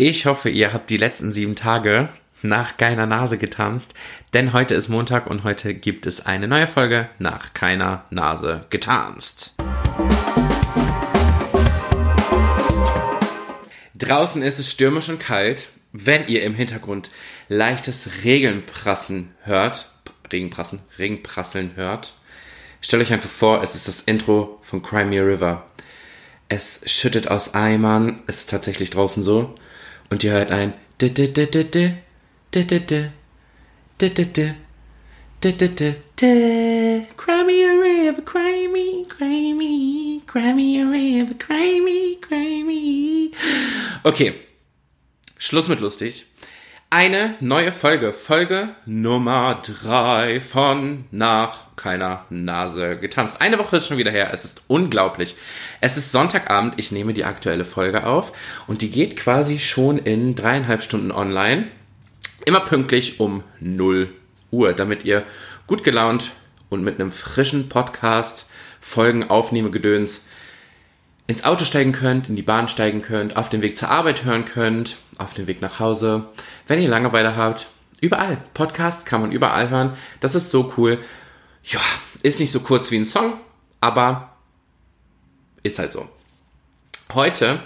Ich hoffe, ihr habt die letzten sieben Tage nach keiner Nase getanzt, denn heute ist Montag und heute gibt es eine neue Folge nach keiner Nase getanzt. Draußen ist es stürmisch und kalt. Wenn ihr im Hintergrund leichtes Regenprassen hört, Regenprassen, Regenprasseln hört, stellt euch einfach vor, es ist das Intro von Crimea River. Es schüttet aus Eimern, es ist tatsächlich draußen so und ihr hört ein Cry me a river, cry me, cry me, cry me a river, cry me, cry me. Okay, Schluss mit lustig. Eine neue Folge, Folge Nummer drei von Nach keiner Nase getanzt. Eine Woche ist schon wieder her, es ist unglaublich. Es ist Sonntagabend, ich nehme die aktuelle Folge auf und die geht quasi schon in dreieinhalb Stunden online. Immer pünktlich um 0 Uhr, damit ihr gut gelaunt und mit einem frischen Podcast Folgen aufnehme Gedöns ins Auto steigen könnt, in die Bahn steigen könnt, auf den Weg zur Arbeit hören könnt, auf den Weg nach Hause. Wenn ihr Langeweile habt, überall. Podcast kann man überall hören. Das ist so cool. Ja, ist nicht so kurz wie ein Song, aber ist halt so. Heute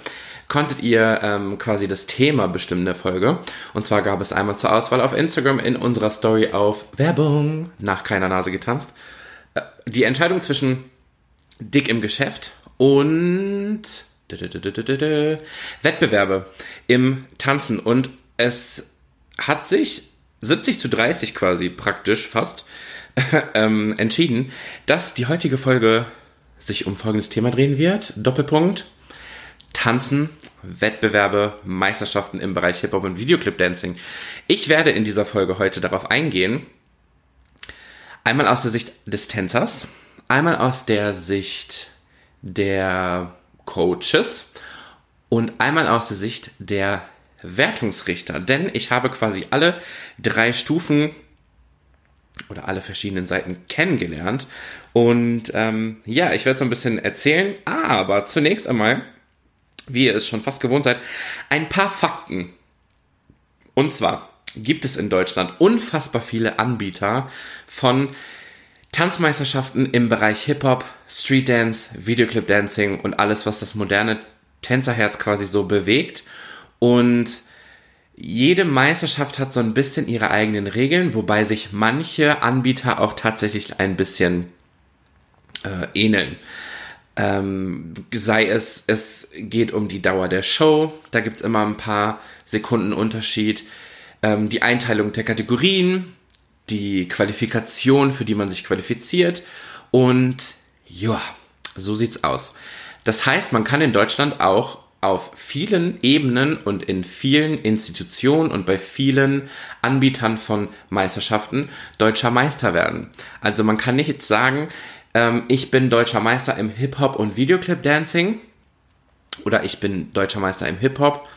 konntet ihr ähm, quasi das Thema bestimmen der Folge. Und zwar gab es einmal zur Auswahl auf Instagram in unserer Story auf Werbung nach keiner Nase getanzt. Äh, die Entscheidung zwischen dick im Geschäft und Wettbewerbe im Tanzen. Und es hat sich 70 zu 30 quasi praktisch fast ähm, entschieden, dass die heutige Folge sich um folgendes Thema drehen wird. Doppelpunkt. Tanzen, Wettbewerbe, Meisterschaften im Bereich Hip-Hop und Videoclip-Dancing. Ich werde in dieser Folge heute darauf eingehen, einmal aus der Sicht des Tänzers, einmal aus der Sicht der Coaches und einmal aus der Sicht der Wertungsrichter. Denn ich habe quasi alle drei Stufen oder alle verschiedenen Seiten kennengelernt. Und ähm, ja, ich werde so ein bisschen erzählen, aber zunächst einmal, wie ihr es schon fast gewohnt seid, ein paar Fakten. Und zwar gibt es in Deutschland unfassbar viele Anbieter von Tanzmeisterschaften im Bereich Hip-Hop, Street Dance, Videoclip Dancing und alles, was das moderne Tänzerherz quasi so bewegt. Und jede Meisterschaft hat so ein bisschen ihre eigenen Regeln, wobei sich manche Anbieter auch tatsächlich ein bisschen äh, ähneln. Ähm, sei es, es geht um die Dauer der Show, da gibt's immer ein paar Sekunden Unterschied. Ähm, die Einteilung der Kategorien, die Qualifikation, für die man sich qualifiziert. Und ja, so sieht's aus. Das heißt, man kann in Deutschland auch auf vielen Ebenen und in vielen Institutionen und bei vielen Anbietern von Meisterschaften deutscher Meister werden. Also man kann nicht jetzt sagen, ähm, ich bin deutscher Meister im Hip-Hop und Videoclip Dancing oder ich bin deutscher Meister im Hip-Hop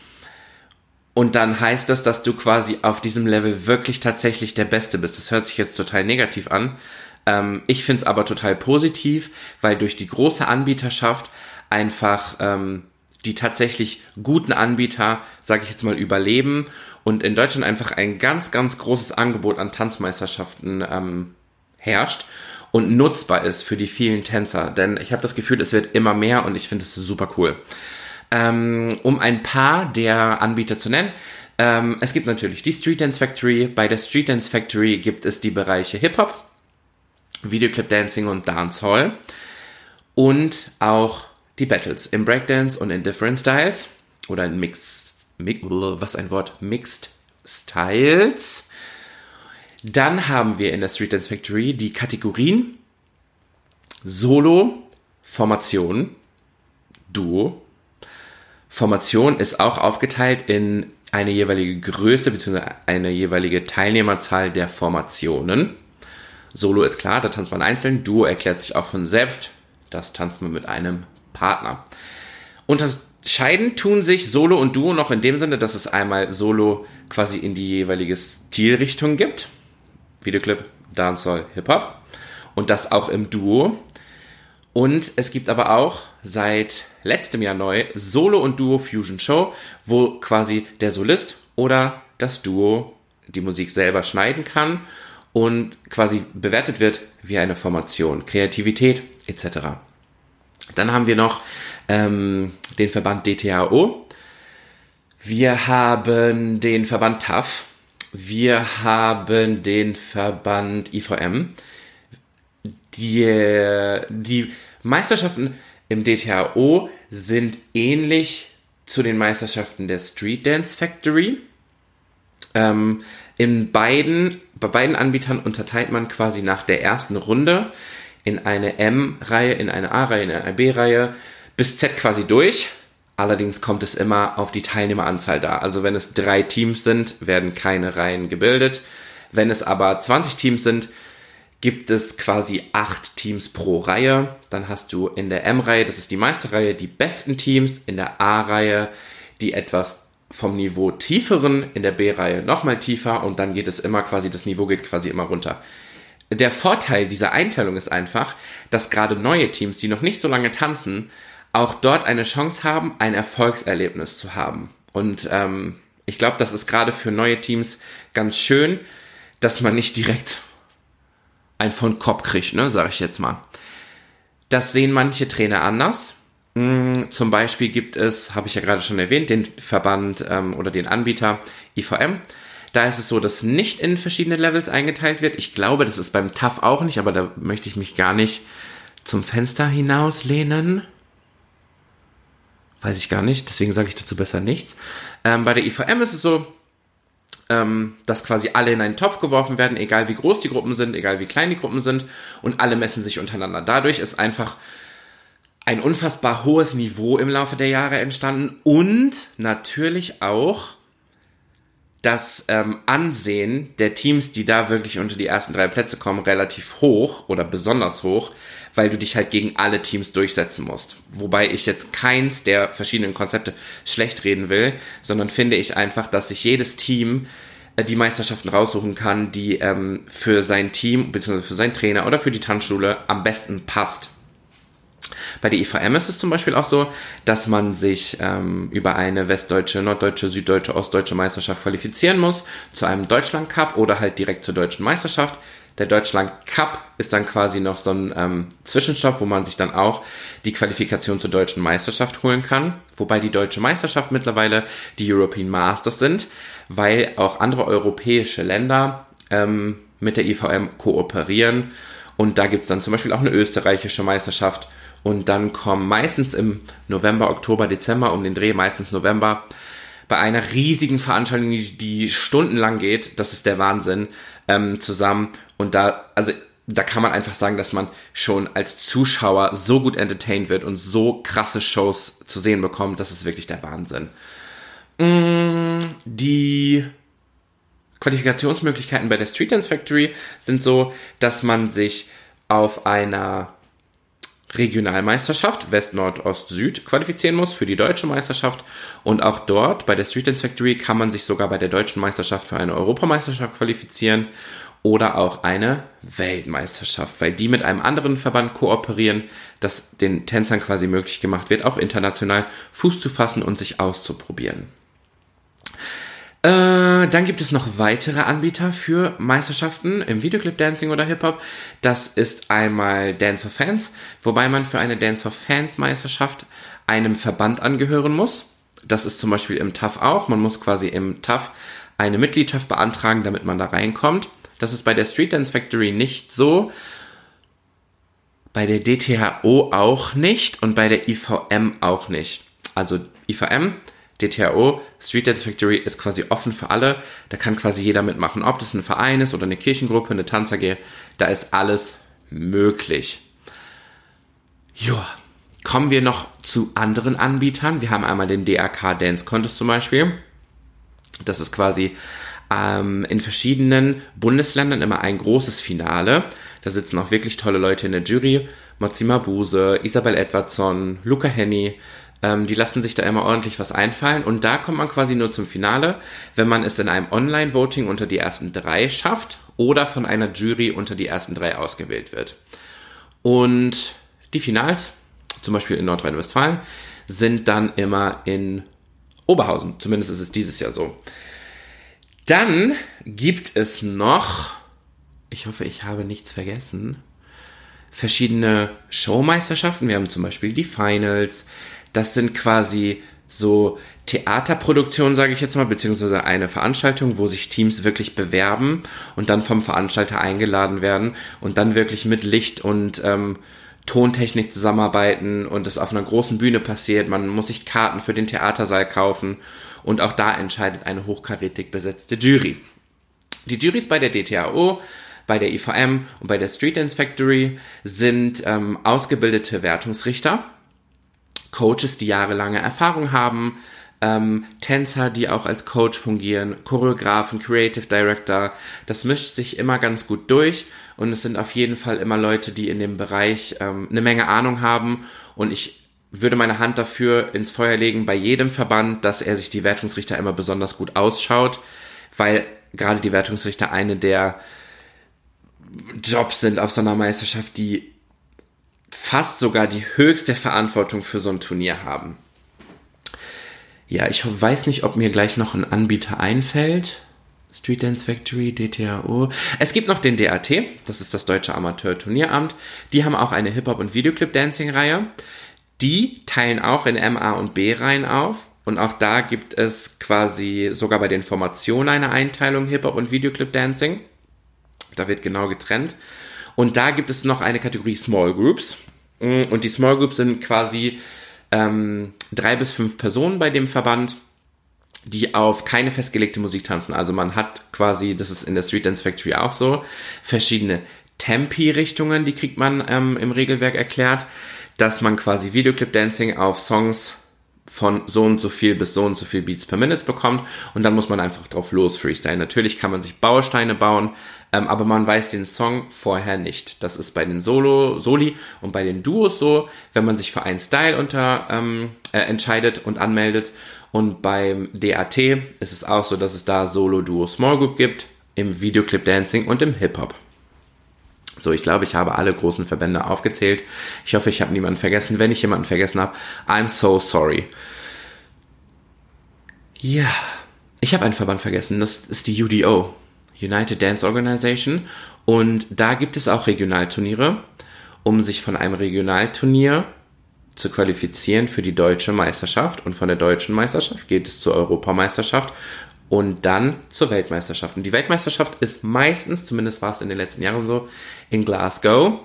und dann heißt das, dass du quasi auf diesem Level wirklich tatsächlich der Beste bist. Das hört sich jetzt total negativ an. Ähm, ich finde es aber total positiv, weil durch die große Anbieterschaft einfach ähm, die tatsächlich guten Anbieter, sage ich jetzt mal, überleben und in Deutschland einfach ein ganz, ganz großes Angebot an Tanzmeisterschaften ähm, herrscht und nutzbar ist für die vielen Tänzer. Denn ich habe das Gefühl, es wird immer mehr und ich finde es super cool. Ähm, um ein paar der Anbieter zu nennen. Ähm, es gibt natürlich die Street Dance Factory. Bei der Street Dance Factory gibt es die Bereiche Hip-Hop, Videoclip Dancing und Dancehall. Und auch die Battles im Breakdance und in Different Styles. Oder in Mixed, Mix, was ein Wort, Mixed Styles. Dann haben wir in der Street Dance Factory die Kategorien Solo, Formation, Duo, Formation ist auch aufgeteilt in eine jeweilige Größe bzw. eine jeweilige Teilnehmerzahl der Formationen. Solo ist klar, da tanzt man einzeln. Duo erklärt sich auch von selbst. Das tanzt man mit einem Partner. Unterscheiden tun sich Solo und Duo noch in dem Sinne, dass es einmal Solo quasi in die jeweilige Stilrichtung gibt. Videoclip, Dancehall, Hip-Hop. Und das auch im Duo. Und es gibt aber auch seit letztem Jahr neu Solo und Duo Fusion Show, wo quasi der Solist oder das Duo die Musik selber schneiden kann und quasi bewertet wird wie eine Formation, Kreativität etc. Dann haben wir noch ähm, den Verband DTHO. Wir haben den Verband TAF. Wir haben den Verband IVM. Die, die Meisterschaften im DTHO sind ähnlich zu den Meisterschaften der Street Dance Factory. Ähm, in beiden, bei beiden Anbietern unterteilt man quasi nach der ersten Runde in eine M-Reihe, in eine A-Reihe, in eine B-Reihe bis Z quasi durch. Allerdings kommt es immer auf die Teilnehmeranzahl da. Also wenn es drei Teams sind, werden keine Reihen gebildet. Wenn es aber 20 Teams sind, gibt es quasi acht Teams pro Reihe. Dann hast du in der M-Reihe, das ist die Meisterreihe, die besten Teams. In der A-Reihe die etwas vom Niveau tieferen, in der B-Reihe nochmal tiefer und dann geht es immer quasi, das Niveau geht quasi immer runter. Der Vorteil dieser Einteilung ist einfach, dass gerade neue Teams, die noch nicht so lange tanzen, auch dort eine Chance haben, ein Erfolgserlebnis zu haben. Und ähm, ich glaube, das ist gerade für neue Teams ganz schön, dass man nicht direkt ein von Kopf kriegt, ne, sage ich jetzt mal. Das sehen manche Trainer anders. Hm, zum Beispiel gibt es, habe ich ja gerade schon erwähnt, den Verband ähm, oder den Anbieter IVM. Da ist es so, dass nicht in verschiedene Levels eingeteilt wird. Ich glaube, das ist beim TAF auch nicht, aber da möchte ich mich gar nicht zum Fenster hinauslehnen. Weiß ich gar nicht, deswegen sage ich dazu besser nichts. Ähm, bei der IVM ist es so, ähm, dass quasi alle in einen Topf geworfen werden, egal wie groß die Gruppen sind, egal wie klein die Gruppen sind und alle messen sich untereinander. Dadurch ist einfach ein unfassbar hohes Niveau im Laufe der Jahre entstanden und natürlich auch das ähm, Ansehen der Teams, die da wirklich unter die ersten drei Plätze kommen, relativ hoch oder besonders hoch, weil du dich halt gegen alle Teams durchsetzen musst. Wobei ich jetzt keins der verschiedenen Konzepte schlecht reden will, sondern finde ich einfach, dass sich jedes Team äh, die Meisterschaften raussuchen kann, die ähm, für sein Team bzw. für seinen Trainer oder für die Tanzschule am besten passt. Bei der IVM ist es zum Beispiel auch so, dass man sich ähm, über eine westdeutsche, norddeutsche, süddeutsche, ostdeutsche Meisterschaft qualifizieren muss zu einem Deutschland Cup oder halt direkt zur deutschen Meisterschaft. Der Deutschland Cup ist dann quasi noch so ein ähm, Zwischenstopp, wo man sich dann auch die Qualifikation zur deutschen Meisterschaft holen kann. Wobei die deutsche Meisterschaft mittlerweile die European Masters sind, weil auch andere europäische Länder ähm, mit der IVM kooperieren. Und da gibt es dann zum Beispiel auch eine österreichische Meisterschaft und dann kommen meistens im November, Oktober, Dezember um den Dreh, meistens November, bei einer riesigen Veranstaltung, die, die stundenlang geht, das ist der Wahnsinn, ähm, zusammen. Und da, also da kann man einfach sagen, dass man schon als Zuschauer so gut entertained wird und so krasse Shows zu sehen bekommt, das ist wirklich der Wahnsinn. Mm, die Qualifikationsmöglichkeiten bei der Street Dance Factory sind so, dass man sich auf einer Regionalmeisterschaft West, Nord, Ost, Süd qualifizieren muss für die deutsche Meisterschaft. Und auch dort bei der Street Dance Factory kann man sich sogar bei der deutschen Meisterschaft für eine Europameisterschaft qualifizieren oder auch eine Weltmeisterschaft, weil die mit einem anderen Verband kooperieren, dass den Tänzern quasi möglich gemacht wird, auch international Fuß zu fassen und sich auszuprobieren. Äh, dann gibt es noch weitere Anbieter für Meisterschaften im Videoclip Dancing oder Hip-Hop. Das ist einmal Dance for Fans, wobei man für eine Dance for Fans Meisterschaft einem Verband angehören muss. Das ist zum Beispiel im TAF auch. Man muss quasi im TAF eine Mitgliedschaft beantragen, damit man da reinkommt. Das ist bei der Street Dance Factory nicht so. Bei der DTHO auch nicht und bei der IVM auch nicht. Also IVM DTRO, Street Dance Factory, ist quasi offen für alle. Da kann quasi jeder mitmachen. Ob das ein Verein ist oder eine Kirchengruppe, eine Tanz AG, da ist alles möglich. Ja, kommen wir noch zu anderen Anbietern. Wir haben einmal den DRK Dance Contest zum Beispiel. Das ist quasi ähm, in verschiedenen Bundesländern immer ein großes Finale. Da sitzen auch wirklich tolle Leute in der Jury. Mozima Buse, Isabel Edwardson, Luca Henny, ähm, die lassen sich da immer ordentlich was einfallen und da kommt man quasi nur zum Finale, wenn man es in einem Online-Voting unter die ersten drei schafft oder von einer Jury unter die ersten drei ausgewählt wird. Und die Finals, zum Beispiel in Nordrhein-Westfalen, sind dann immer in Oberhausen. Zumindest ist es dieses Jahr so. Dann gibt es noch, ich hoffe, ich habe nichts vergessen, verschiedene Showmeisterschaften. Wir haben zum Beispiel die Finals. Das sind quasi so Theaterproduktionen, sage ich jetzt mal, beziehungsweise eine Veranstaltung, wo sich Teams wirklich bewerben und dann vom Veranstalter eingeladen werden und dann wirklich mit Licht und ähm, Tontechnik zusammenarbeiten und es auf einer großen Bühne passiert. Man muss sich Karten für den Theatersaal kaufen und auch da entscheidet eine hochkarätig besetzte Jury. Die Juries bei der DTAO, bei der IVM und bei der Street Dance Factory sind ähm, ausgebildete Wertungsrichter, Coaches, die jahrelange Erfahrung haben, ähm, Tänzer, die auch als Coach fungieren, Choreografen, Creative Director. Das mischt sich immer ganz gut durch und es sind auf jeden Fall immer Leute, die in dem Bereich ähm, eine Menge Ahnung haben und ich würde meine Hand dafür ins Feuer legen bei jedem Verband, dass er sich die Wertungsrichter immer besonders gut ausschaut, weil gerade die Wertungsrichter eine der Jobs sind auf so einer Meisterschaft, die fast sogar die höchste Verantwortung für so ein Turnier haben. Ja, ich weiß nicht, ob mir gleich noch ein Anbieter einfällt. Street Dance Factory, DTAO. Es gibt noch den DAT, das ist das Deutsche Amateur-Turnieramt. Die haben auch eine Hip-Hop- und Videoclip-Dancing-Reihe. Die teilen auch in MA und B-Reihen auf. Und auch da gibt es quasi sogar bei den Formationen eine Einteilung Hip-Hop und Videoclip-Dancing. Da wird genau getrennt. Und da gibt es noch eine Kategorie Small Groups. Und die Small Groups sind quasi ähm, drei bis fünf Personen bei dem Verband, die auf keine festgelegte Musik tanzen. Also man hat quasi, das ist in der Street Dance Factory auch so, verschiedene Tempi-Richtungen, die kriegt man ähm, im Regelwerk erklärt, dass man quasi Videoclip Dancing auf Songs von so und so viel bis so und so viel Beats per Minute bekommt und dann muss man einfach drauf los freestylen. Natürlich kann man sich Bausteine bauen, ähm, aber man weiß den Song vorher nicht. Das ist bei den Solo, Soli und bei den Duos so, wenn man sich für einen Style unter ähm, äh, entscheidet und anmeldet. Und beim DAT ist es auch so, dass es da Solo, Duo, Small Group gibt, im Videoclip Dancing und im Hip Hop. So, ich glaube, ich habe alle großen Verbände aufgezählt. Ich hoffe, ich habe niemanden vergessen. Wenn ich jemanden vergessen habe, I'm so sorry. Ja, ich habe einen Verband vergessen. Das ist die UDO, United Dance Organization. Und da gibt es auch Regionalturniere, um sich von einem Regionalturnier zu qualifizieren für die deutsche Meisterschaft. Und von der deutschen Meisterschaft geht es zur Europameisterschaft und dann zur Weltmeisterschaft. Und die Weltmeisterschaft ist meistens, zumindest war es in den letzten Jahren so, in Glasgow.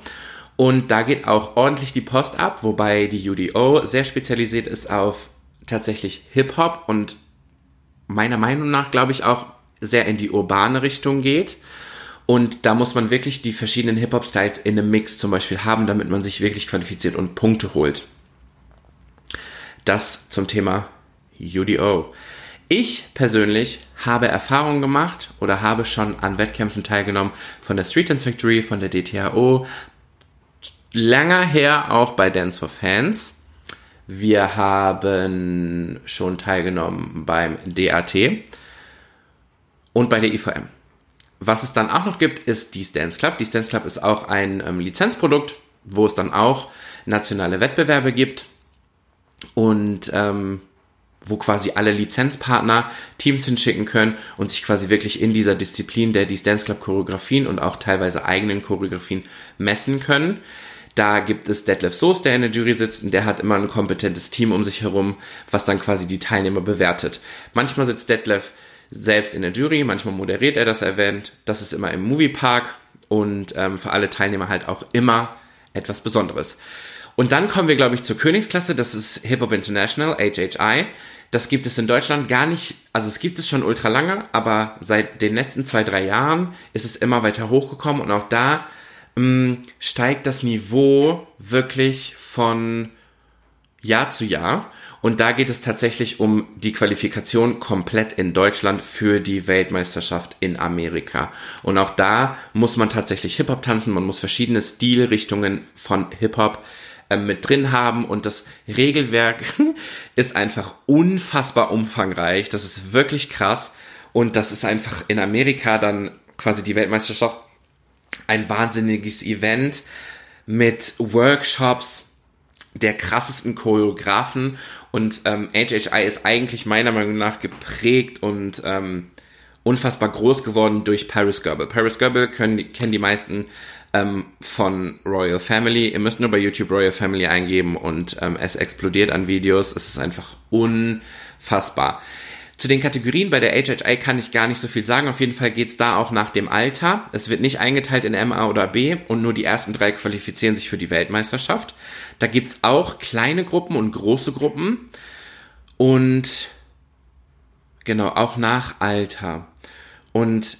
Und da geht auch ordentlich die Post ab, wobei die UDO sehr spezialisiert ist auf tatsächlich Hip-Hop und meiner Meinung nach, glaube ich, auch sehr in die urbane Richtung geht. Und da muss man wirklich die verschiedenen Hip-Hop-Styles in einem Mix zum Beispiel haben, damit man sich wirklich qualifiziert und Punkte holt. Das zum Thema UDO. Ich persönlich habe Erfahrungen gemacht oder habe schon an Wettkämpfen teilgenommen von der Street Dance Factory, von der DTHO, länger her auch bei Dance for Fans. Wir haben schon teilgenommen beim DAT und bei der IVM. Was es dann auch noch gibt, ist die Dance Club. Die Dance Club ist auch ein ähm, Lizenzprodukt, wo es dann auch nationale Wettbewerbe gibt. Und ähm, wo quasi alle Lizenzpartner Teams hinschicken können und sich quasi wirklich in dieser Disziplin der Dance Club Choreografien und auch teilweise eigenen Choreografien messen können. Da gibt es Detlef Soos, der in der Jury sitzt und der hat immer ein kompetentes Team um sich herum, was dann quasi die Teilnehmer bewertet. Manchmal sitzt Detlef selbst in der Jury, manchmal moderiert er das Event. Das ist immer im Moviepark und ähm, für alle Teilnehmer halt auch immer etwas Besonderes. Und dann kommen wir, glaube ich, zur Königsklasse. Das ist Hip Hop International, HHI. Das gibt es in Deutschland gar nicht, also es gibt es schon ultra lange, aber seit den letzten zwei, drei Jahren ist es immer weiter hochgekommen und auch da ähm, steigt das Niveau wirklich von Jahr zu Jahr. Und da geht es tatsächlich um die Qualifikation komplett in Deutschland für die Weltmeisterschaft in Amerika. Und auch da muss man tatsächlich Hip-Hop tanzen, man muss verschiedene Stilrichtungen von Hip-Hop mit drin haben und das Regelwerk ist einfach unfassbar umfangreich. Das ist wirklich krass und das ist einfach in Amerika dann quasi die Weltmeisterschaft ein wahnsinniges Event mit Workshops, der krassesten Choreografen und ähm, HHI ist eigentlich meiner Meinung nach geprägt und ähm, unfassbar groß geworden durch Paris Goebel. Paris Goebel können, kennen die meisten ähm, von Royal Family. Ihr müsst nur bei YouTube Royal Family eingeben und ähm, es explodiert an Videos. Es ist einfach unfassbar. Zu den Kategorien bei der HHI kann ich gar nicht so viel sagen. Auf jeden Fall geht's da auch nach dem Alter. Es wird nicht eingeteilt in MA oder B und nur die ersten drei qualifizieren sich für die Weltmeisterschaft. Da gibt's auch kleine Gruppen und große Gruppen. Und genau, auch nach Alter. Und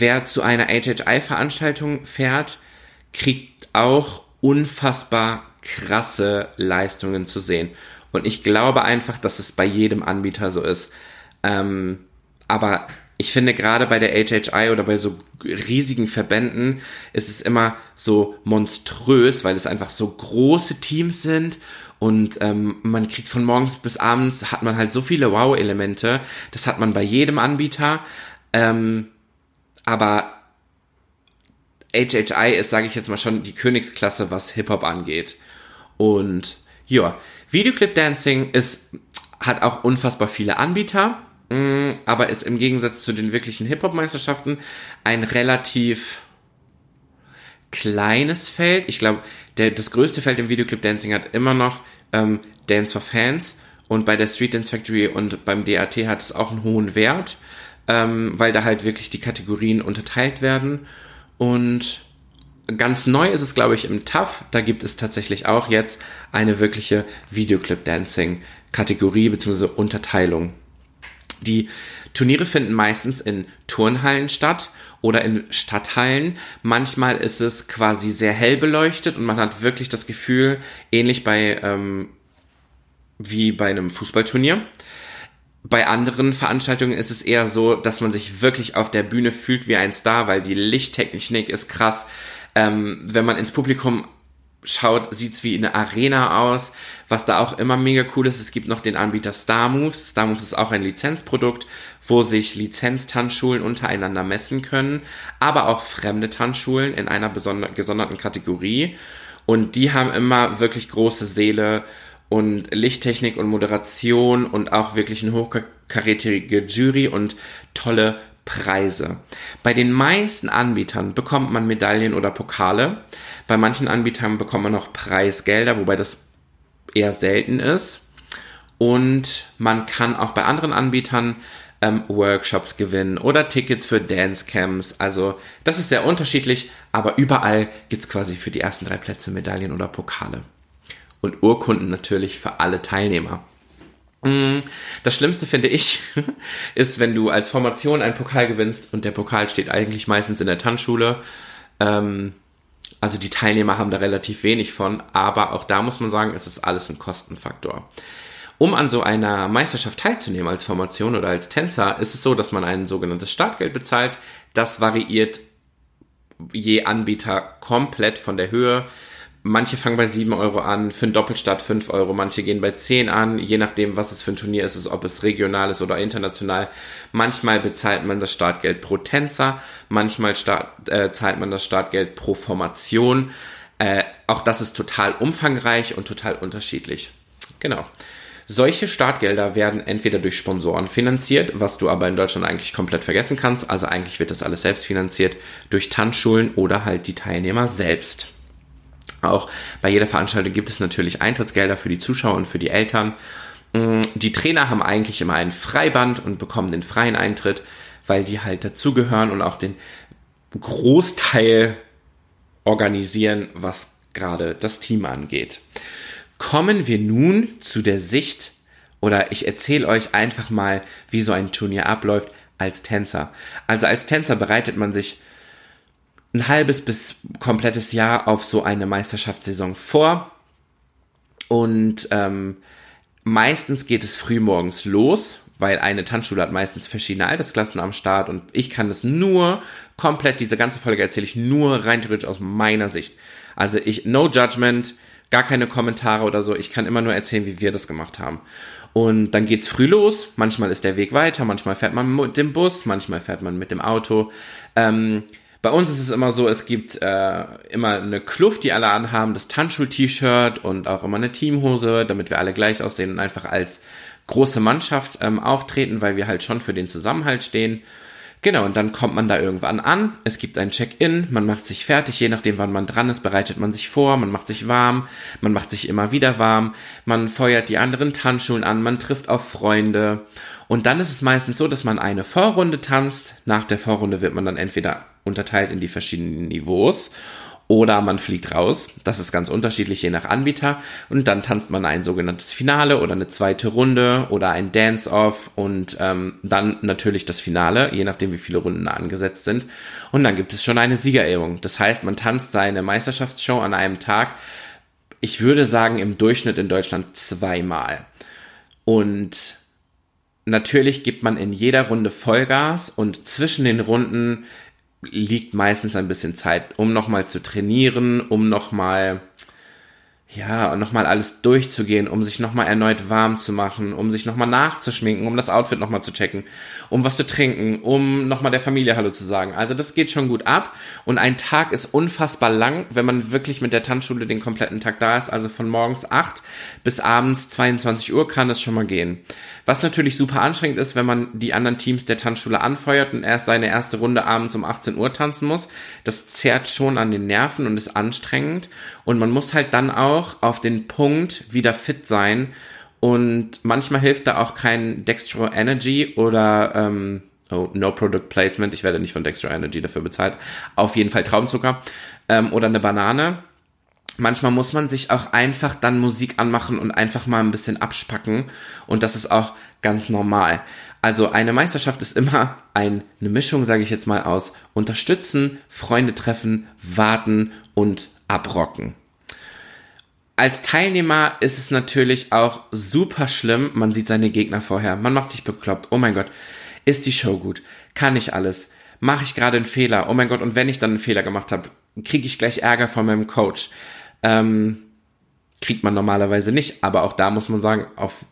wer zu einer HHI-Veranstaltung fährt, kriegt auch unfassbar krasse Leistungen zu sehen. Und ich glaube einfach, dass es bei jedem Anbieter so ist. Ähm, aber ich finde gerade bei der HHI oder bei so riesigen Verbänden ist es immer so monströs, weil es einfach so große Teams sind und ähm, man kriegt von morgens bis abends hat man halt so viele Wow-Elemente. Das hat man bei jedem Anbieter. Ähm, aber HHI ist, sage ich jetzt mal schon, die Königsklasse, was Hip-Hop angeht. Und ja, Videoclip Dancing ist, hat auch unfassbar viele Anbieter, mm, aber ist im Gegensatz zu den wirklichen Hip-Hop-Meisterschaften ein relativ kleines Feld. Ich glaube, das größte Feld im Videoclip Dancing hat immer noch ähm, Dance for Fans und bei der Street Dance Factory und beim DAT hat es auch einen hohen Wert, ähm, weil da halt wirklich die Kategorien unterteilt werden und Ganz neu ist es, glaube ich, im TAF. Da gibt es tatsächlich auch jetzt eine wirkliche Videoclip-Dancing-Kategorie bzw. Unterteilung. Die Turniere finden meistens in Turnhallen statt oder in Stadthallen. Manchmal ist es quasi sehr hell beleuchtet und man hat wirklich das Gefühl, ähnlich bei ähm, wie bei einem Fußballturnier. Bei anderen Veranstaltungen ist es eher so, dass man sich wirklich auf der Bühne fühlt wie ein Star, weil die Lichttechnik ist krass. Ähm, wenn man ins Publikum schaut, sieht's wie eine Arena aus. Was da auch immer mega cool ist, es gibt noch den Anbieter Star Moves. Star Moves ist auch ein Lizenzprodukt, wo sich Lizenztanzschulen untereinander messen können, aber auch fremde Tanzschulen in einer gesonderten Kategorie. Und die haben immer wirklich große Seele und Lichttechnik und Moderation und auch wirklich eine hochkarätige Jury und tolle Preise. Bei den meisten Anbietern bekommt man Medaillen oder Pokale. Bei manchen Anbietern bekommt man noch Preisgelder, wobei das eher selten ist. Und man kann auch bei anderen Anbietern ähm, Workshops gewinnen oder Tickets für Dancecamps. Also das ist sehr unterschiedlich, aber überall gibt es quasi für die ersten drei Plätze Medaillen oder Pokale. Und Urkunden natürlich für alle Teilnehmer. Mm, das Schlimmste finde ich, ist, wenn du als Formation einen Pokal gewinnst und der Pokal steht eigentlich meistens in der Tanzschule. Ähm, also die Teilnehmer haben da relativ wenig von, aber auch da muss man sagen, es ist alles ein Kostenfaktor. Um an so einer Meisterschaft teilzunehmen als Formation oder als Tänzer, ist es so, dass man ein sogenanntes Startgeld bezahlt. Das variiert je Anbieter komplett von der Höhe Manche fangen bei 7 Euro an, für einen Doppelstart 5 Euro, manche gehen bei 10 an, je nachdem, was es für ein Turnier ist, ob es regional ist oder international. Manchmal bezahlt man das Startgeld pro Tänzer, manchmal start, äh, zahlt man das Startgeld pro Formation. Äh, auch das ist total umfangreich und total unterschiedlich. Genau. Solche Startgelder werden entweder durch Sponsoren finanziert, was du aber in Deutschland eigentlich komplett vergessen kannst. Also eigentlich wird das alles selbst finanziert durch Tanzschulen oder halt die Teilnehmer selbst. Auch bei jeder Veranstaltung gibt es natürlich Eintrittsgelder für die Zuschauer und für die Eltern. Mm, die Trainer haben eigentlich immer ein Freiband und bekommen den freien Eintritt, weil die halt dazugehören und auch den Großteil organisieren, was gerade das Team angeht. Kommen wir nun zu der Sicht oder ich erzähle euch einfach mal, wie so ein Turnier abläuft als Tänzer. Also als Tänzer bereitet man sich ein halbes bis komplettes Jahr auf so eine Meisterschaftssaison vor. Und ähm, meistens geht es frühmorgens los, weil eine Tanzschule hat meistens verschiedene Altersklassen am Start und ich kann es nur komplett, diese ganze Folge erzähle ich nur rein theoretisch aus meiner Sicht. Also ich, no judgment, gar keine Kommentare oder so, ich kann immer nur erzählen, wie wir das gemacht haben. Und dann geht's früh los, manchmal ist der Weg weiter, manchmal fährt man mit dem Bus, manchmal fährt man mit dem Auto. Ähm, Bei uns ist es immer so, es gibt äh, immer eine Kluft, die alle anhaben, das Tanzschul-T-Shirt und auch immer eine Teamhose, damit wir alle gleich aussehen und einfach als große Mannschaft ähm, auftreten, weil wir halt schon für den Zusammenhalt stehen. Genau, und dann kommt man da irgendwann an, es gibt ein Check-in, man macht sich fertig, je nachdem wann man dran ist, bereitet man sich vor, man macht sich warm, man macht sich immer wieder warm, man feuert die anderen Tanzschulen an, man trifft auf Freunde. Und dann ist es meistens so, dass man eine Vorrunde tanzt, nach der Vorrunde wird man dann entweder unterteilt in die verschiedenen Niveaus oder man fliegt raus. Das ist ganz unterschiedlich je nach Anbieter. Und dann tanzt man ein sogenanntes Finale oder eine zweite Runde oder ein Dance-Off und ähm, dann natürlich das Finale, je nachdem wie viele Runden angesetzt sind. Und dann gibt es schon eine Siegerehrung. Das heißt, man tanzt seine Meisterschaftsshow an einem Tag, ich würde sagen im Durchschnitt in Deutschland zweimal. Und natürlich gibt man in jeder Runde Vollgas und zwischen den Runden liegt meistens ein bisschen Zeit, um nochmal zu trainieren, um nochmal ja, nochmal alles durchzugehen, um sich nochmal erneut warm zu machen, um sich nochmal nachzuschminken, um das Outfit nochmal zu checken, um was zu trinken, um nochmal der Familie Hallo zu sagen. Also das geht schon gut ab und ein Tag ist unfassbar lang, wenn man wirklich mit der Tanzschule den kompletten Tag da ist. Also von morgens 8 bis abends 22 Uhr kann das schon mal gehen. Was natürlich super anstrengend ist, wenn man die anderen Teams der Tanzschule anfeuert und erst seine erste Runde abends um 18 Uhr tanzen muss. Das zerrt schon an den Nerven und ist anstrengend und man muss halt dann auch auch auf den Punkt wieder fit sein. Und manchmal hilft da auch kein Dextro Energy oder ähm, oh, No Product Placement. Ich werde nicht von Dextro Energy dafür bezahlt. Auf jeden Fall Traubenzucker ähm, oder eine Banane. Manchmal muss man sich auch einfach dann Musik anmachen und einfach mal ein bisschen abspacken. Und das ist auch ganz normal. Also eine Meisterschaft ist immer ein, eine Mischung, sage ich jetzt mal aus, unterstützen, Freunde treffen, warten und abrocken als Teilnehmer ist es natürlich auch super schlimm. Man sieht seine Gegner vorher. Man macht sich bekloppt. Oh mein Gott, ist die Show gut? Kann ich alles? Mache ich gerade einen Fehler? Oh mein Gott, und wenn ich dann einen Fehler gemacht habe, kriege ich gleich Ärger von meinem Coach. Ähm, kriegt man normalerweise nicht, aber auch da muss man sagen, auf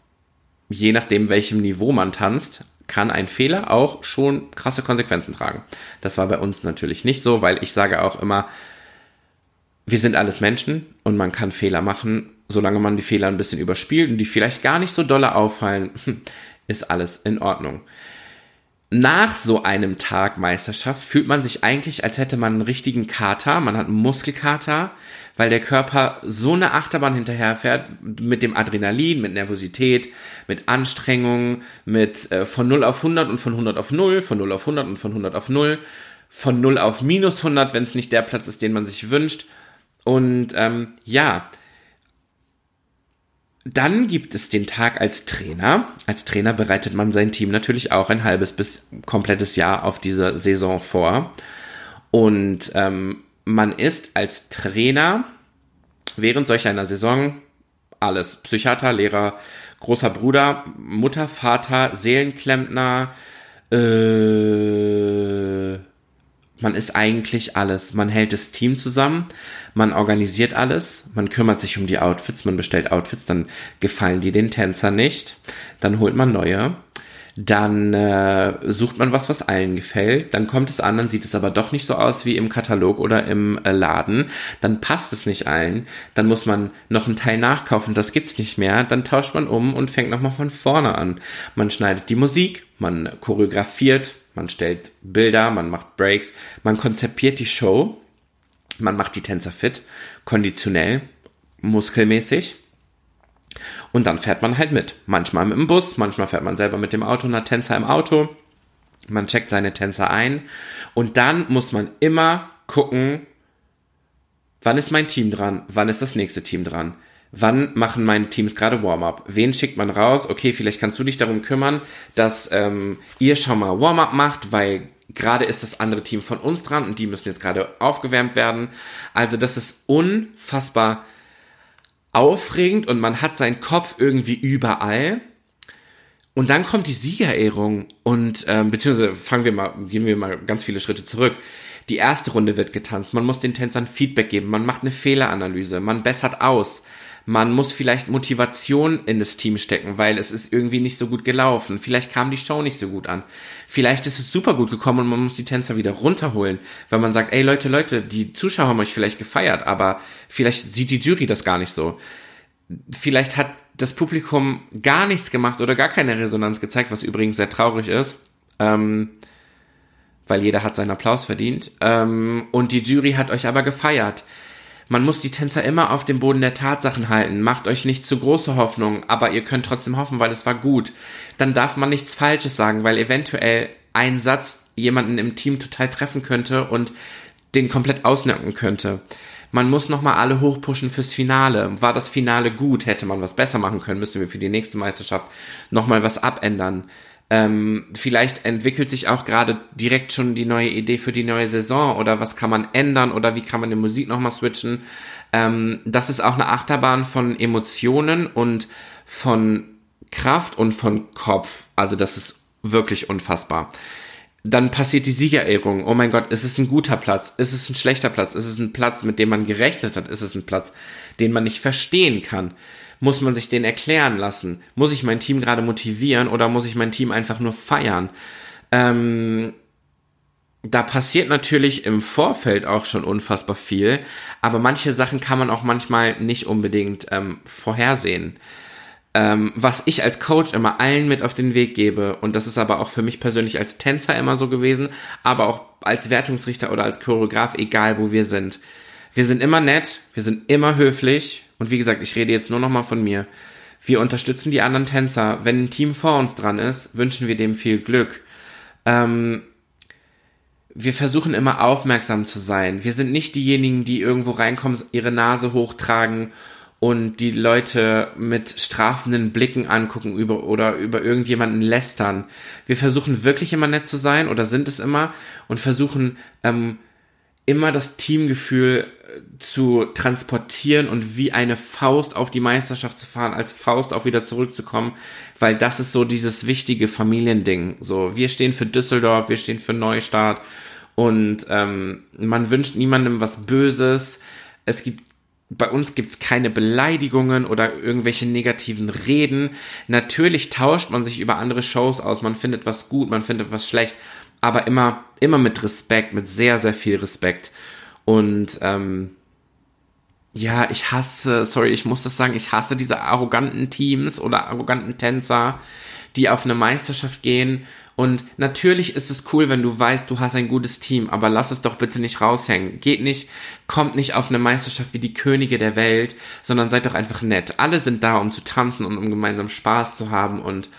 je nachdem, welchem Niveau man tanzt, kann ein Fehler auch schon krasse Konsequenzen tragen. Das war bei uns natürlich nicht so, weil ich sage auch immer, wir sind alles Menschen und man kann Fehler machen, solange man die Fehler ein bisschen überspielt und die vielleicht gar nicht so dolle auffallen, ist alles in Ordnung. Nach so einem Tag Meisterschaft fühlt man sich eigentlich, als hätte man einen richtigen Kater, man hat einen Muskelkater, weil der Körper so eine Achterbahn hinterherfährt mit dem Adrenalin, mit Nervosität, mit Anstrengung, mit äh, von 0 auf 100 und von 100 auf 0, von 0 auf 100 und von 100 auf 0, von 0 auf minus 100, wenn es nicht der Platz ist, den man sich wünscht und ähm, ja, dann gibt es den Tag als Trainer. Als Trainer bereitet man sein Team natürlich auch ein halbes bis komplettes Jahr auf diese Saison vor. Und ähm, man ist als Trainer während solch einer Saison alles. Psychiater, Lehrer, großer Bruder, Mutter, Vater, Seelenklempner, äh, man ist eigentlich alles. Man hält das Team zusammen, man organisiert alles, man kümmert sich um die Outfits, man bestellt Outfits, dann gefallen die den Tänzer nicht, dann holt man neue, dann äh, sucht man was, was allen gefällt, dann kommt es an, dann sieht es aber doch nicht so aus wie im Katalog oder im äh, Laden, dann passt es nicht allen, dann muss man noch einen Teil nachkaufen, das gibt's nicht mehr, dann tauscht man um und fängt nochmal von vorne an. Man schneidet die Musik, man choreografiert, man stellt Bilder, man macht Breaks, man konzipiert die Show, man macht die Tänzer fit, konditionell, muskelmäßig. Und dann fährt man halt mit. Manchmal mit dem Bus, manchmal fährt man selber mit dem Auto hat Tänzer im Auto. Man checkt seine Tänzer ein. Und dann muss man immer gucken, wann ist mein Team dran? Wann ist das nächste Team dran? Wann machen meine Teams gerade Warm-up? Wen schickt man raus? Okay, vielleicht kannst du dich darum kümmern, dass ähm, ihr schon mal Warm-up macht, weil gerade ist das andere Team von uns dran und die müssen jetzt gerade aufgewärmt werden. Also das ist unfassbar aufregend und man hat seinen Kopf irgendwie überall. Und dann kommt die Siegerehrung und ähm, beziehungsweise fangen wir mal, gehen wir mal ganz viele Schritte zurück. Die erste Runde wird getanzt, man muss den Tänzern Feedback geben, man macht eine Fehleranalyse, man bessert aus, Man muss vielleicht Motivation in das Team stecken, weil es ist irgendwie nicht so gut gelaufen. Vielleicht kam die Show nicht so gut an. Vielleicht ist es super gut gekommen und man muss die Tänzer wieder runterholen, weil man sagt, ey Leute, Leute, die Zuschauer haben euch vielleicht gefeiert, aber vielleicht sieht die Jury das gar nicht so. Vielleicht hat das Publikum gar nichts gemacht oder gar keine Resonanz gezeigt, was übrigens sehr traurig ist. Ähm, weil jeder hat seinen Applaus verdient. Ähm, und die Jury hat euch aber gefeiert. Man muss die Tänzer immer auf dem Boden der Tatsachen halten. Macht euch nicht zu große Hoffnungen, aber ihr könnt trotzdem hoffen, weil es war gut. Dann darf man nichts Falsches sagen, weil eventuell ein Satz jemanden im Team total treffen könnte und den komplett ausnocken könnte. Man muss nochmal alle hochpushen fürs Finale. War das Finale gut? Hätte man was besser machen können? Müssen wir für die nächste Meisterschaft nochmal was abändern? Ähm, vielleicht entwickelt sich auch gerade direkt schon die neue Idee für die neue Saison oder was kann man ändern oder wie kann man die Musik nochmal switchen. Ähm, das ist auch eine Achterbahn von Emotionen und von Kraft und von Kopf. Also das ist wirklich unfassbar. Dann passiert die Siegerehrung. Oh mein Gott, ist es ein guter Platz? Ist es ein schlechter Platz? Ist es ein Platz, mit dem man gerechnet hat? Ist es ein Platz, den man nicht verstehen kann? Muss man sich den erklären lassen? Muss ich mein Team gerade motivieren oder muss ich mein Team einfach nur feiern? Ähm, da passiert natürlich im Vorfeld auch schon unfassbar viel, aber manche Sachen kann man auch manchmal nicht unbedingt ähm, vorhersehen. Ähm, was ich als Coach immer allen mit auf den Weg gebe, und das ist aber auch für mich persönlich als Tänzer immer so gewesen, aber auch als Wertungsrichter oder als Choreograf, egal wo wir sind. Wir sind immer nett, wir sind immer höflich, und wie gesagt, ich rede jetzt nur noch mal von mir. Wir unterstützen die anderen Tänzer. Wenn ein Team vor uns dran ist, wünschen wir dem viel Glück. Ähm, wir versuchen immer aufmerksam zu sein. Wir sind nicht diejenigen, die irgendwo reinkommen, ihre Nase hochtragen und die Leute mit strafenden Blicken angucken über oder über irgendjemanden lästern. Wir versuchen wirklich immer nett zu sein oder sind es immer und versuchen ähm, immer das Teamgefühl zu transportieren und wie eine Faust auf die Meisterschaft zu fahren, als Faust auch wieder zurückzukommen, weil das ist so dieses wichtige Familiending. So, wir stehen für Düsseldorf, wir stehen für Neustart und ähm, man wünscht niemandem was Böses. Es gibt bei uns gibt's keine Beleidigungen oder irgendwelche negativen Reden. Natürlich tauscht man sich über andere Shows aus, man findet was gut, man findet was schlecht, aber immer, immer mit Respekt, mit sehr, sehr viel Respekt. Und ähm, ja, ich hasse, sorry, ich muss das sagen, ich hasse diese arroganten Teams oder arroganten Tänzer, die auf eine Meisterschaft gehen. Und natürlich ist es cool, wenn du weißt, du hast ein gutes Team, aber lass es doch bitte nicht raushängen. Geht nicht, kommt nicht auf eine Meisterschaft wie die Könige der Welt, sondern seid doch einfach nett. Alle sind da, um zu tanzen und um gemeinsam Spaß zu haben und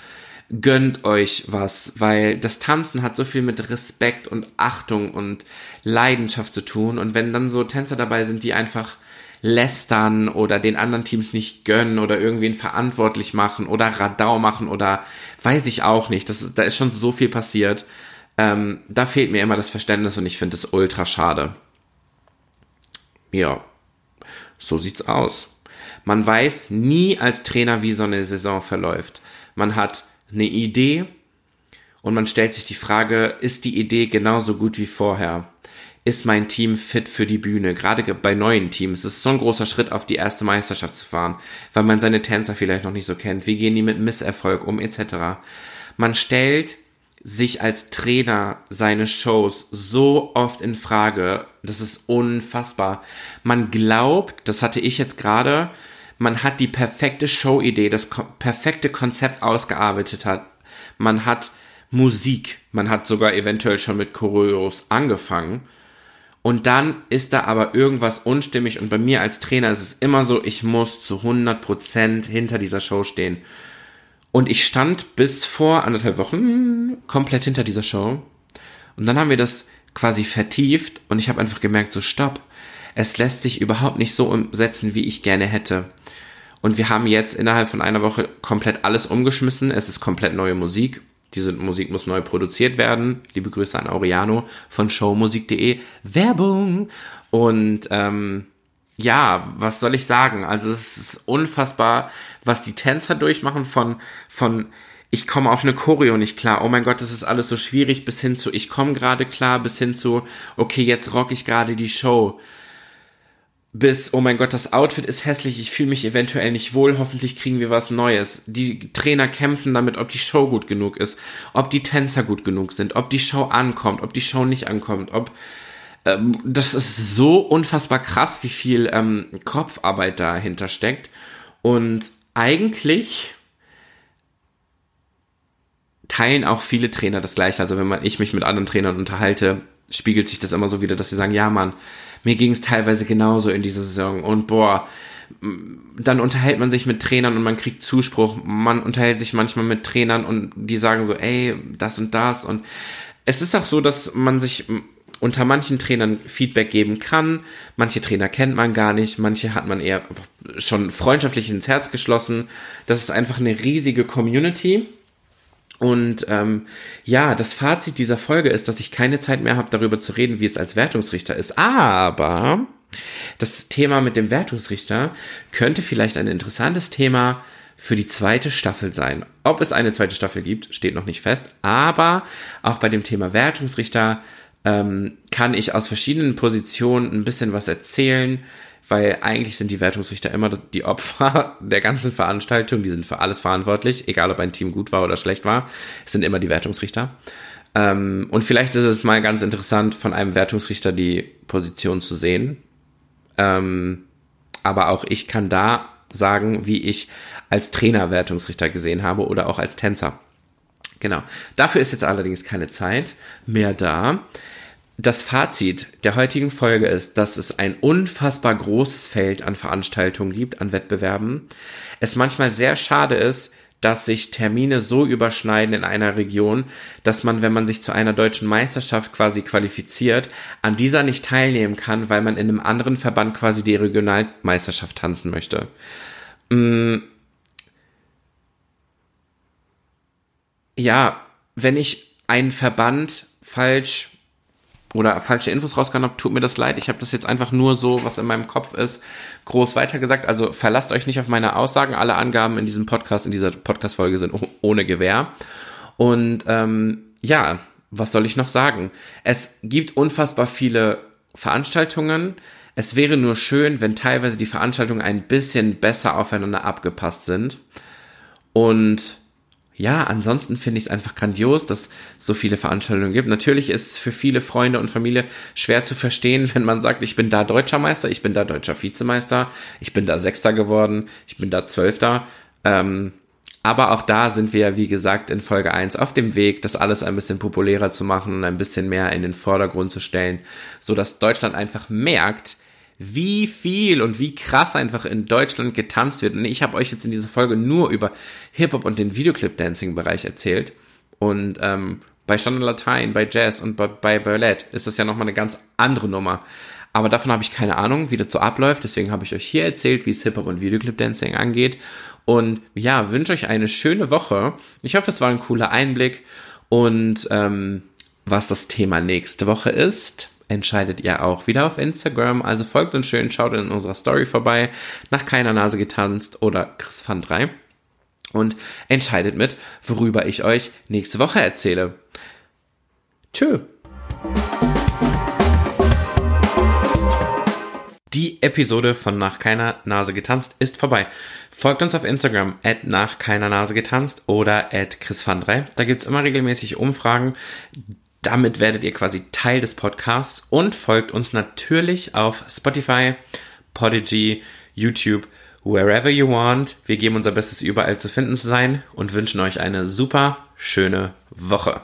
gönnt euch was, weil das Tanzen hat so viel mit Respekt und Achtung und Leidenschaft zu tun. Und wenn dann so Tänzer dabei sind, die einfach lästern oder den anderen Teams nicht gönnen oder irgendwen verantwortlich machen oder Radau machen oder weiß ich auch nicht. Das, da ist schon so viel passiert. Ähm, da fehlt mir immer das Verständnis und ich finde es ultra schade. Ja, so sieht's aus. Man weiß nie als Trainer, wie so eine Saison verläuft. Man hat eine Idee und man stellt sich die Frage, ist die Idee genauso gut wie vorher? Ist mein Team fit für die Bühne? Gerade bei neuen Teams ist es so ein großer Schritt, auf die erste Meisterschaft zu fahren, weil man seine Tänzer vielleicht noch nicht so kennt. Wie gehen die mit Misserfolg um, etc. Man stellt sich als Trainer seine Shows so oft in Frage, das ist unfassbar. Man glaubt, das hatte ich jetzt gerade, man hat die perfekte Showidee, das perfekte Konzept ausgearbeitet hat. Man hat Musik, man hat sogar eventuell schon mit Choreos angefangen. Und dann ist da aber irgendwas unstimmig und bei mir als Trainer ist es immer so, ich muss zu 100% hinter dieser Show stehen. Und ich stand bis vor anderthalb Wochen komplett hinter dieser Show. Und dann haben wir das quasi vertieft und ich habe einfach gemerkt, so stopp es lässt sich überhaupt nicht so umsetzen, wie ich gerne hätte. Und wir haben jetzt innerhalb von einer Woche komplett alles umgeschmissen. Es ist komplett neue Musik. Diese Musik muss neu produziert werden. Liebe Grüße an Aureano von showmusik.de. Werbung! Und ähm, ja, was soll ich sagen? Also es ist unfassbar, was die Tänzer durchmachen von, von ich komme auf eine Choreo nicht klar, oh mein Gott, das ist alles so schwierig, bis hin zu ich komme gerade klar, bis hin zu, okay, jetzt rock ich gerade die Show bis, oh mein Gott, das Outfit ist hässlich, ich fühle mich eventuell nicht wohl, hoffentlich kriegen wir was Neues. Die Trainer kämpfen damit, ob die Show gut genug ist, ob die Tänzer gut genug sind, ob die Show ankommt, ob die Show nicht ankommt, ob ähm, das ist so unfassbar krass, wie viel ähm, Kopfarbeit dahinter steckt. Und eigentlich teilen auch viele Trainer das gleiche. Also wenn man, ich mich mit anderen Trainern unterhalte, spiegelt sich das immer so wieder, dass sie sagen, ja Mann, mir ging es teilweise genauso in dieser Saison und boah, dann unterhält man sich mit Trainern und man kriegt Zuspruch. Man unterhält sich manchmal mit Trainern und die sagen so, ey, das und das. Und es ist auch so, dass man sich unter manchen Trainern Feedback geben kann. Manche Trainer kennt man gar nicht, manche hat man eher schon freundschaftlich ins Herz geschlossen. Das ist einfach eine riesige Community. Und ähm, ja, das Fazit dieser Folge ist, dass ich keine Zeit mehr habe, darüber zu reden, wie es als Wertungsrichter ist. Aber das Thema mit dem Wertungsrichter könnte vielleicht ein interessantes Thema für die zweite Staffel sein. Ob es eine zweite Staffel gibt, steht noch nicht fest. Aber auch bei dem Thema Wertungsrichter ähm, kann ich aus verschiedenen Positionen ein bisschen was erzählen weil eigentlich sind die Wertungsrichter immer die Opfer der ganzen Veranstaltung, die sind für alles verantwortlich, egal ob ein Team gut war oder schlecht war, es sind immer die Wertungsrichter. Ähm, und vielleicht ist es mal ganz interessant, von einem Wertungsrichter die Position zu sehen. Ähm, aber auch ich kann da sagen, wie ich als Trainer Wertungsrichter gesehen habe oder auch als Tänzer. Genau. Dafür ist jetzt allerdings keine Zeit mehr da. Das Fazit der heutigen Folge ist, dass es ein unfassbar großes Feld an Veranstaltungen gibt, an Wettbewerben. Es manchmal sehr schade ist, dass sich Termine so überschneiden in einer Region, dass man, wenn man sich zu einer deutschen Meisterschaft quasi qualifiziert, an dieser nicht teilnehmen kann, weil man in einem anderen Verband quasi die Regionalmeisterschaft tanzen möchte. Mm. Ja, wenn ich einen Verband falsch oder falsche Infos rausgehauen habe, tut mir das leid. Ich habe das jetzt einfach nur so, was in meinem Kopf ist, groß weitergesagt. Also verlasst euch nicht auf meine Aussagen. Alle Angaben in diesem Podcast, in dieser Podcast-Folge sind ohne Gewähr. Und ähm, ja, was soll ich noch sagen? Es gibt unfassbar viele Veranstaltungen. Es wäre nur schön, wenn teilweise die Veranstaltungen ein bisschen besser aufeinander abgepasst sind. Und ja, ansonsten finde ich es einfach grandios, dass es so viele Veranstaltungen gibt. Natürlich ist es für viele Freunde und Familie schwer zu verstehen, wenn man sagt, ich bin da deutscher Meister, ich bin da deutscher Vizemeister, ich bin da Sechster geworden, ich bin da Zwölfter. Ähm, aber auch da sind wir, wie gesagt, in Folge 1 auf dem Weg, das alles ein bisschen populärer zu machen und ein bisschen mehr in den Vordergrund zu stellen, so dass Deutschland einfach merkt, wie viel und wie krass einfach in Deutschland getanzt wird. Und ich habe euch jetzt in dieser Folge nur über Hip-Hop und den Videoclip-Dancing-Bereich erzählt. Und ähm, bei Standard Latein, bei Jazz und bei, bei Ballett ist das ja nochmal eine ganz andere Nummer. Aber davon habe ich keine Ahnung, wie das so abläuft. Deswegen habe ich euch hier erzählt, wie es Hip-Hop und Videoclip-Dancing angeht. Und ja, wünsche euch eine schöne Woche. Ich hoffe, es war ein cooler Einblick. Und ähm, was das Thema nächste Woche ist, entscheidet ihr auch wieder auf Instagram. Also folgt uns schön, schaut in unserer Story vorbei, nach keiner Nase getanzt oder Chris Van 3 und entscheidet mit, worüber ich euch nächste Woche erzähle. Tschö. Die Episode von Nach keiner Nase getanzt ist vorbei. Folgt uns auf Instagram at nach keiner Nase getanzt oder at Chris Van 3. Da gibt's immer regelmäßig Umfragen. Damit werdet ihr quasi Teil des Podcasts und folgt uns natürlich auf Spotify, Podigy, YouTube, wherever you want. Wir geben unser Bestes, überall zu finden zu sein und wünschen euch eine super schöne Woche.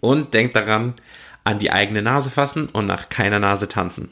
Und denkt daran, an die eigene Nase fassen und nach keiner Nase tanzen.